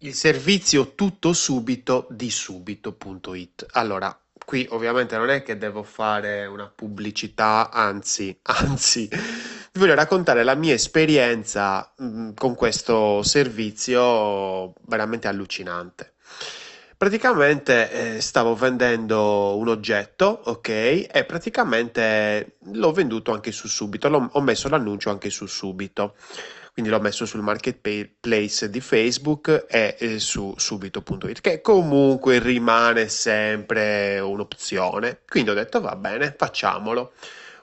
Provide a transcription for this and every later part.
Il servizio tutto subito di subito.it. Allora, qui ovviamente non è che devo fare una pubblicità, anzi, anzi, vi voglio raccontare la mia esperienza mh, con questo servizio veramente allucinante. Praticamente eh, stavo vendendo un oggetto, ok? E praticamente l'ho venduto anche su Subito, l'ho- ho messo l'annuncio anche su Subito. Quindi l'ho messo sul marketplace di Facebook e eh, su subito.it, che comunque rimane sempre un'opzione. Quindi ho detto va bene, facciamolo.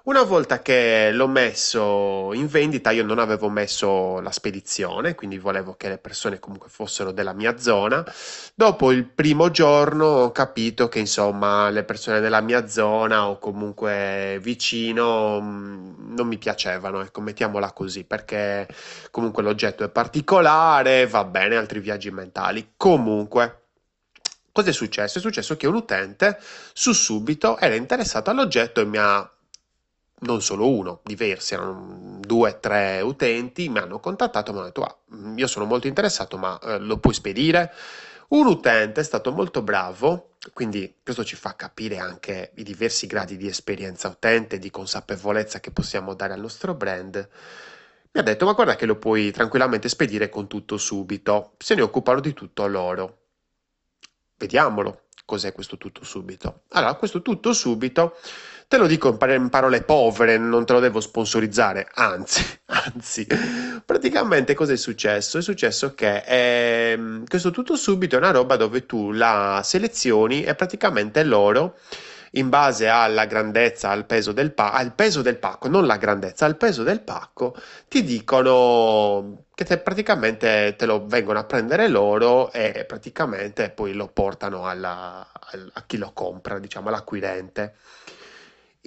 Una volta che l'ho messo in vendita, io non avevo messo la spedizione, quindi volevo che le persone comunque fossero della mia zona. Dopo il primo giorno ho capito che insomma le persone della mia zona o comunque vicino mh, non mi piacevano, ecco, mettiamola così, perché comunque l'oggetto è particolare, va bene, altri viaggi mentali. Comunque. Cosa è successo? È successo che un utente su Subito era interessato all'oggetto e mi ha non solo uno, diversi, erano due, tre utenti, mi hanno contattato e mi hanno detto, ah, io sono molto interessato, ma eh, lo puoi spedire? Un utente è stato molto bravo, quindi questo ci fa capire anche i diversi gradi di esperienza utente, di consapevolezza che possiamo dare al nostro brand. Mi ha detto, ma guarda che lo puoi tranquillamente spedire con tutto subito, se ne occupano di tutto loro. Vediamolo, cos'è questo tutto subito. Allora, questo tutto subito Te lo dico in, par- in parole povere, non te lo devo sponsorizzare, anzi, anzi, praticamente cosa è successo? È successo che ehm, questo tutto subito è una roba dove tu la selezioni e praticamente loro in base alla grandezza, al peso del, pa- al peso del pacco, non la grandezza, al peso del pacco, ti dicono che te, praticamente te lo vengono a prendere loro e praticamente poi lo portano alla- al- a chi lo compra, diciamo, all'acquirente.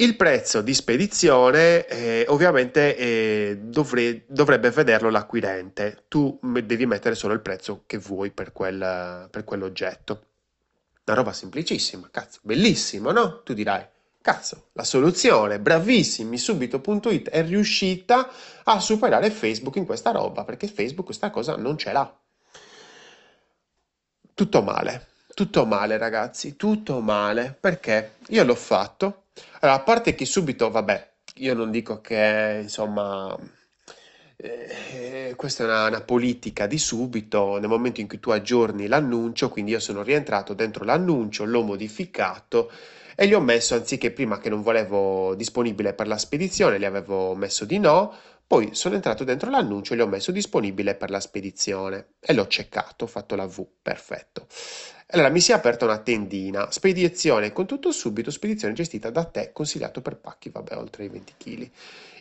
Il prezzo di spedizione eh, ovviamente eh, dovre- dovrebbe vederlo l'acquirente, tu devi mettere solo il prezzo che vuoi per, quel- per quell'oggetto. Una roba semplicissima, cazzo, bellissimo, no? Tu dirai, cazzo, la soluzione, bravissimi, subito.it è riuscita a superare Facebook in questa roba, perché Facebook questa cosa non ce l'ha. Tutto male, tutto male ragazzi, tutto male, perché io l'ho fatto. Allora, a parte che subito, vabbè, io non dico che, insomma, eh, questa è una, una politica di subito, nel momento in cui tu aggiorni l'annuncio, quindi io sono rientrato dentro l'annuncio, l'ho modificato e gli ho messo, anziché prima che non volevo disponibile per la spedizione, gli avevo messo di no, poi sono entrato dentro l'annuncio e gli ho messo disponibile per la spedizione e l'ho checkato, ho fatto la V, perfetto. Allora mi si è aperta una tendina, spedizione con tutto subito, spedizione gestita da te, consigliato per pacchi, vabbè, oltre i 20 kg.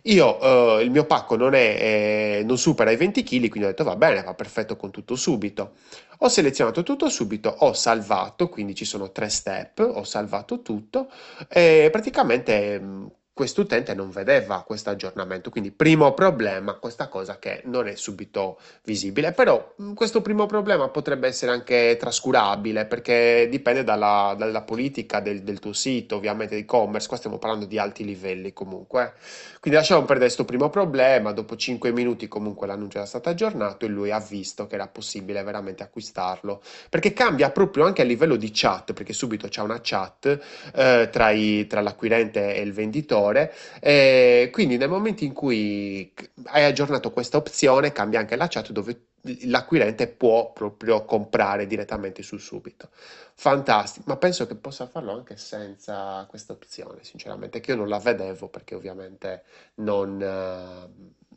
Io, eh, il mio pacco non è, eh, non supera i 20 kg, quindi ho detto va bene, va perfetto con tutto subito. Ho selezionato tutto subito, ho salvato, quindi ci sono tre step, ho salvato tutto e praticamente mh, quest'utente non vedeva questo aggiornamento. Quindi primo problema, questa cosa che non è subito visibile, però mh, questo primo problema potrebbe essere anche trascurabile perché dipende dalla, dalla politica del, del tuo sito, ovviamente di e-commerce, qua stiamo parlando di alti livelli comunque. Quindi lasciamo perdere questo primo problema, dopo 5 minuti comunque l'annuncio era stato aggiornato e lui ha visto che era possibile veramente acquistarlo, perché cambia proprio anche a livello di chat, perché subito c'è una chat eh, tra, i- tra l'acquirente e il venditore, e quindi nel momento in cui hai aggiornato questa opzione cambia anche la chat dove l'acquirente può proprio comprare direttamente sul subito. Fantastico, ma penso che possa farlo anche senza questa opzione, sinceramente, che io non la vedevo perché ovviamente non,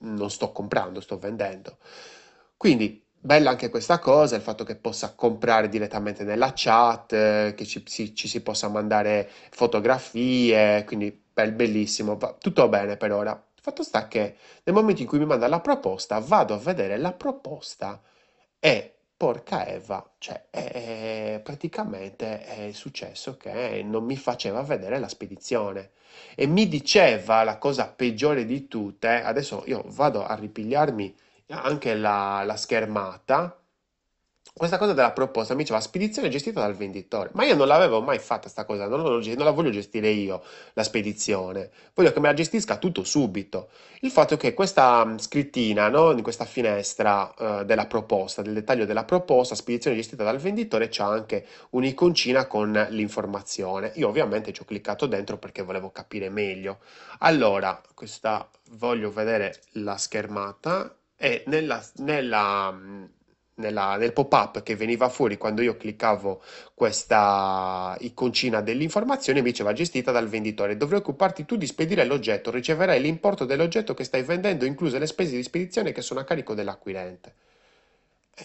non sto comprando, sto vendendo. Quindi, bella anche questa cosa, il fatto che possa comprare direttamente nella chat, eh, che ci, ci si possa mandare fotografie, quindi bel- bellissimo, va tutto bene per ora. Fatto sta che nel momento in cui mi manda la proposta, vado a vedere la proposta e porca Eva, cioè eh, praticamente è successo che non mi faceva vedere la spedizione e mi diceva la cosa peggiore di tutte, adesso io vado a ripigliarmi anche la, la schermata questa cosa della proposta mi diceva spedizione gestita dal venditore, ma io non l'avevo mai fatta sta cosa, non, lo- non la voglio gestire io la spedizione, voglio che me la gestisca tutto subito. Il fatto è che questa scrittina, no, in questa finestra eh, della proposta, del dettaglio della proposta, spedizione gestita dal venditore, c'ha anche un'iconcina con l'informazione. Io ovviamente ci ho cliccato dentro perché volevo capire meglio. Allora, questa voglio vedere la schermata e nella, nella, nella- nel pop-up che veniva fuori quando io cliccavo questa iconcina dell'informazione mi diceva gestita dal venditore. Dovrai occuparti tu di spedire l'oggetto, riceverai l'importo dell'oggetto che stai vendendo, incluse le spese di spedizione che sono a carico dell'acquirente.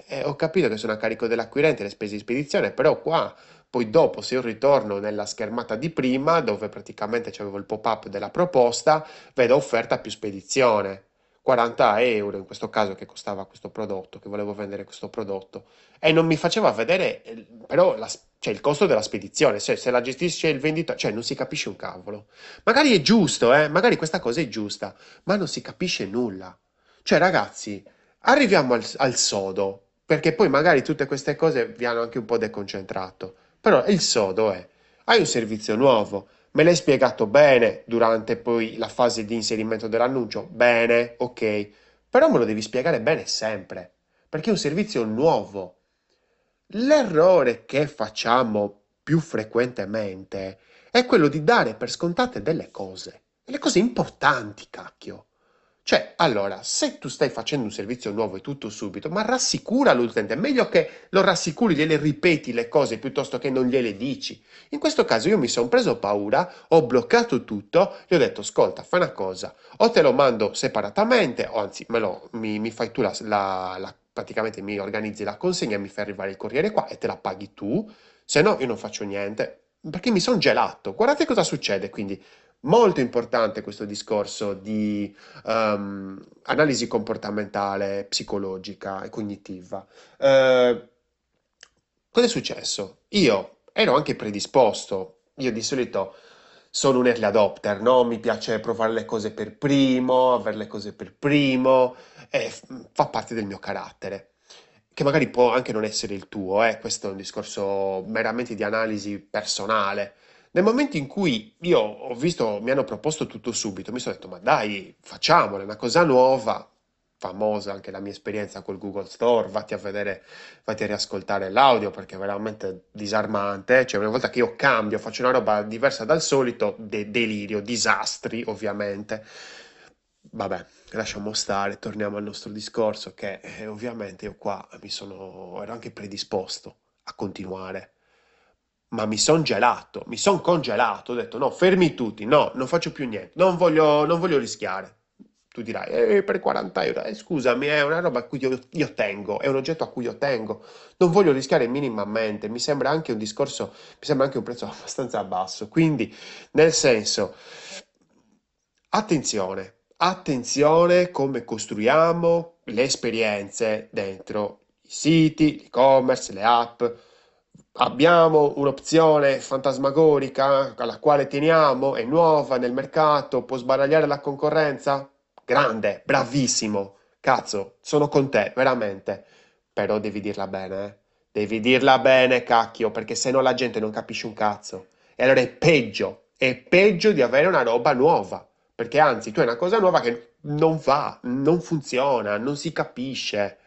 Eh, ho capito che sono a carico dell'acquirente le spese di spedizione, però qua, poi dopo, se io ritorno nella schermata di prima, dove praticamente c'avevo il pop-up della proposta, vedo offerta più spedizione. 40 euro in questo caso che costava questo prodotto, che volevo vendere questo prodotto. E non mi faceva vedere, eh, però, la cioè, il costo della spedizione, se, se la gestisce il venditore, cioè non si capisce un cavolo. Magari è giusto, eh? Magari questa cosa è giusta, ma non si capisce nulla. Cioè, ragazzi, arriviamo al, al sodo, perché poi magari tutte queste cose vi hanno anche un po' deconcentrato. Però il sodo è, hai un servizio nuovo, me l'hai spiegato bene durante poi la fase di inserimento dell'annuncio, bene, ok, però me lo devi spiegare bene sempre, perché è un servizio nuovo. L'errore che facciamo più frequentemente è quello di dare per scontate delle cose, delle cose importanti, cacchio. Cioè, allora, se tu stai facendo un servizio nuovo e tutto subito, ma rassicura l'utente, è meglio che lo rassicuri, gliele ripeti le cose piuttosto che non gliele dici. In questo caso io mi sono preso paura, ho bloccato tutto, gli ho detto, ascolta, fai una cosa, o te lo mando separatamente, o anzi, lo, mi, mi fai tu la, la- la- praticamente mi organizzi la consegna, mi fai arrivare il corriere qua e te la paghi tu, se no io non faccio niente, perché mi sono gelato. Guardate cosa succede, quindi molto importante questo discorso di ehm, analisi comportamentale, psicologica e cognitiva. Eh, cosa è successo? Io ero anche predisposto, io di solito sono un early adopter, no? Mi piace provare le cose per primo, avere le cose per primo, e fa parte del mio carattere. Che magari può anche non essere il tuo, eh? Questo è un discorso meramente di analisi personale. Nel momento in cui io ho visto, mi hanno proposto tutto subito, mi sono detto, ma dai, facciamola, è una cosa nuova, famosa anche la mia esperienza col Google Store, vatti a vedere, vatti a riascoltare l'audio perché è veramente disarmante, cioè una volta che io cambio, faccio una roba diversa dal solito, de- delirio, disastri ovviamente. Vabbè, lasciamo stare, torniamo al nostro discorso che eh, ovviamente io qua mi sono, ero anche predisposto a continuare ma mi son gelato, mi son congelato, ho detto no, fermi tutti, no, non faccio più niente, non voglio, non voglio rischiare. Tu dirai, eh, per 40 euro, eh, scusami, è una roba a cui io, io tengo, è un oggetto a cui io tengo, non voglio rischiare minimamente, mi sembra anche un discorso, mi sembra anche un prezzo abbastanza basso, quindi nel senso, attenzione, attenzione come costruiamo le esperienze dentro i siti, l'e-commerce, le app. Abbiamo un'opzione fantasmagorica alla quale teniamo, è nuova nel mercato, può sbaragliare la concorrenza? Grande, bravissimo. Cazzo, sono con te, veramente. Però devi dirla bene, eh. Devi dirla bene, cacchio, perché se no la gente non capisce un cazzo. E allora è peggio, è peggio di avere una roba nuova. Perché anzi, tu hai una cosa nuova che non va, non funziona, non si capisce.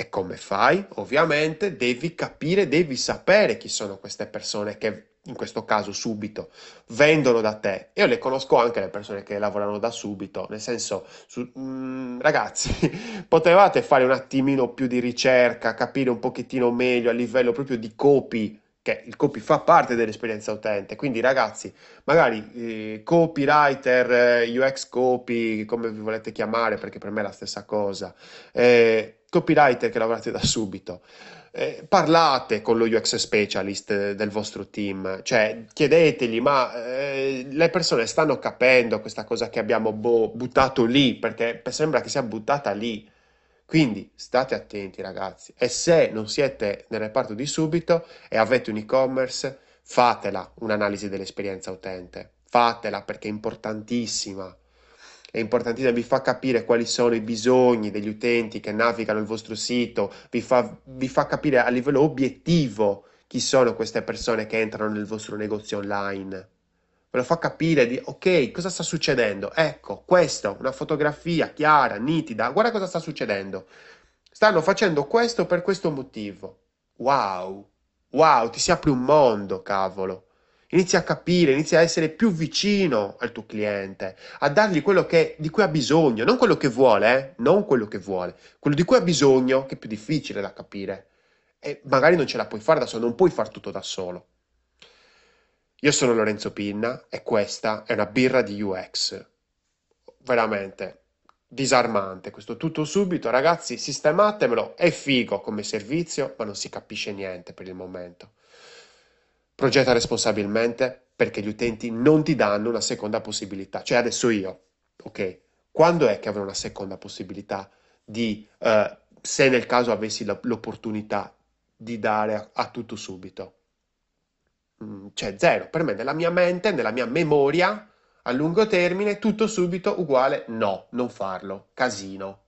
E come fai? Ovviamente devi capire, devi sapere chi sono queste persone che in questo caso subito vendono da te. Io le conosco anche le persone che lavorano da subito, nel senso, su- mm, ragazzi, potevate fare un attimino più di ricerca, capire un pochettino meglio a livello proprio di copy, che il copy fa parte dell'esperienza utente. Quindi, ragazzi, magari eh, copywriter, eh, UX copy, come vi volete chiamare, perché per me è la stessa cosa eh, copywriter che lavorate da subito, eh, parlate con lo UX specialist eh, del vostro team, cioè chiedetegli, ma eh, le persone stanno capendo questa cosa che abbiamo boh, buttato lì, perché sembra che sia buttata lì. Quindi state attenti ragazzi e se non siete nel reparto di subito e avete un e-commerce, fatela un'analisi dell'esperienza utente, fatela perché è importantissima. È importantissimo, vi fa capire quali sono i bisogni degli utenti che navigano il vostro sito, vi fa, vi fa capire a livello obiettivo chi sono queste persone che entrano nel vostro negozio online. Ve lo fa capire di ok, cosa sta succedendo? Ecco, questo, una fotografia chiara, nitida. Guarda cosa sta succedendo. Stanno facendo questo per questo motivo. Wow, wow, ti si apre un mondo, cavolo. Inizi a capire, inizi a essere più vicino al tuo cliente, a dargli quello che, di cui ha bisogno, non quello che vuole, eh? non quello che vuole, quello di cui ha bisogno, che è più difficile da capire. E magari non ce la puoi fare da solo, non puoi fare tutto da solo. Io sono Lorenzo Pinna e questa è una birra di UX. Veramente disarmante questo tutto subito, ragazzi, sistematemelo, è figo come servizio, ma non si capisce niente per il momento. Progetta responsabilmente perché gli utenti non ti danno una seconda possibilità. Cioè adesso io, ok, quando è che avrò una seconda possibilità di, eh, se nel caso avessi l'opportunità di dare a, a tutto subito? Mm, cioè zero, per me nella mia mente, nella mia memoria, a lungo termine, tutto subito uguale no, non farlo, casino.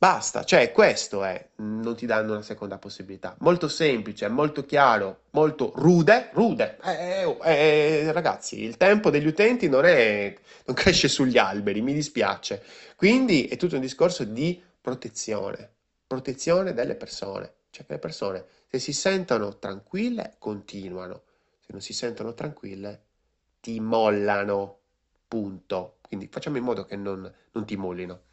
Basta, cioè questo è, non ti danno una seconda possibilità. Molto semplice, molto chiaro, molto rude, rude. Eh, eh, eh, ragazzi, il tempo degli utenti non, è, non cresce sugli alberi, mi dispiace. Quindi è tutto un discorso di protezione, protezione delle persone. Cioè che le persone, se si sentono tranquille, continuano. Se non si sentono tranquille, ti mollano. Punto. Quindi facciamo in modo che non, non ti mollino.